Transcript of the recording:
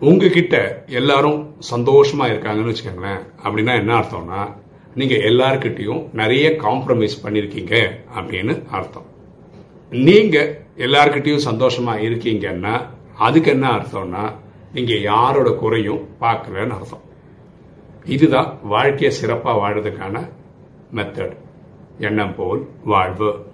உங்ககிட்ட எல்லாரும் சந்தோஷமா இருக்காங்கன்னு வச்சுக்கோங்களேன். அப்படின்னா என்ன அர்த்தம்னா நீங்க எல்லார்கிட்டையும் நிறைய காம்ப்ரமைஸ் பண்ணிருக்கீங்க அப்படின்னு அர்த்தம். நீங்க எல்லார்கிட்டையும் சந்தோஷமா இருக்கீங்கன்னா அதுக்கு என்ன அர்த்தம்னா நீங்க யாரோட குறையும் பார்க்கலன்னு அர்த்தம். இதுதான் வாழ்க்கையை சிறப்பாக வாழ்றதுக்கான மெத்தட் எண்ணம் போல் வாழ்வு.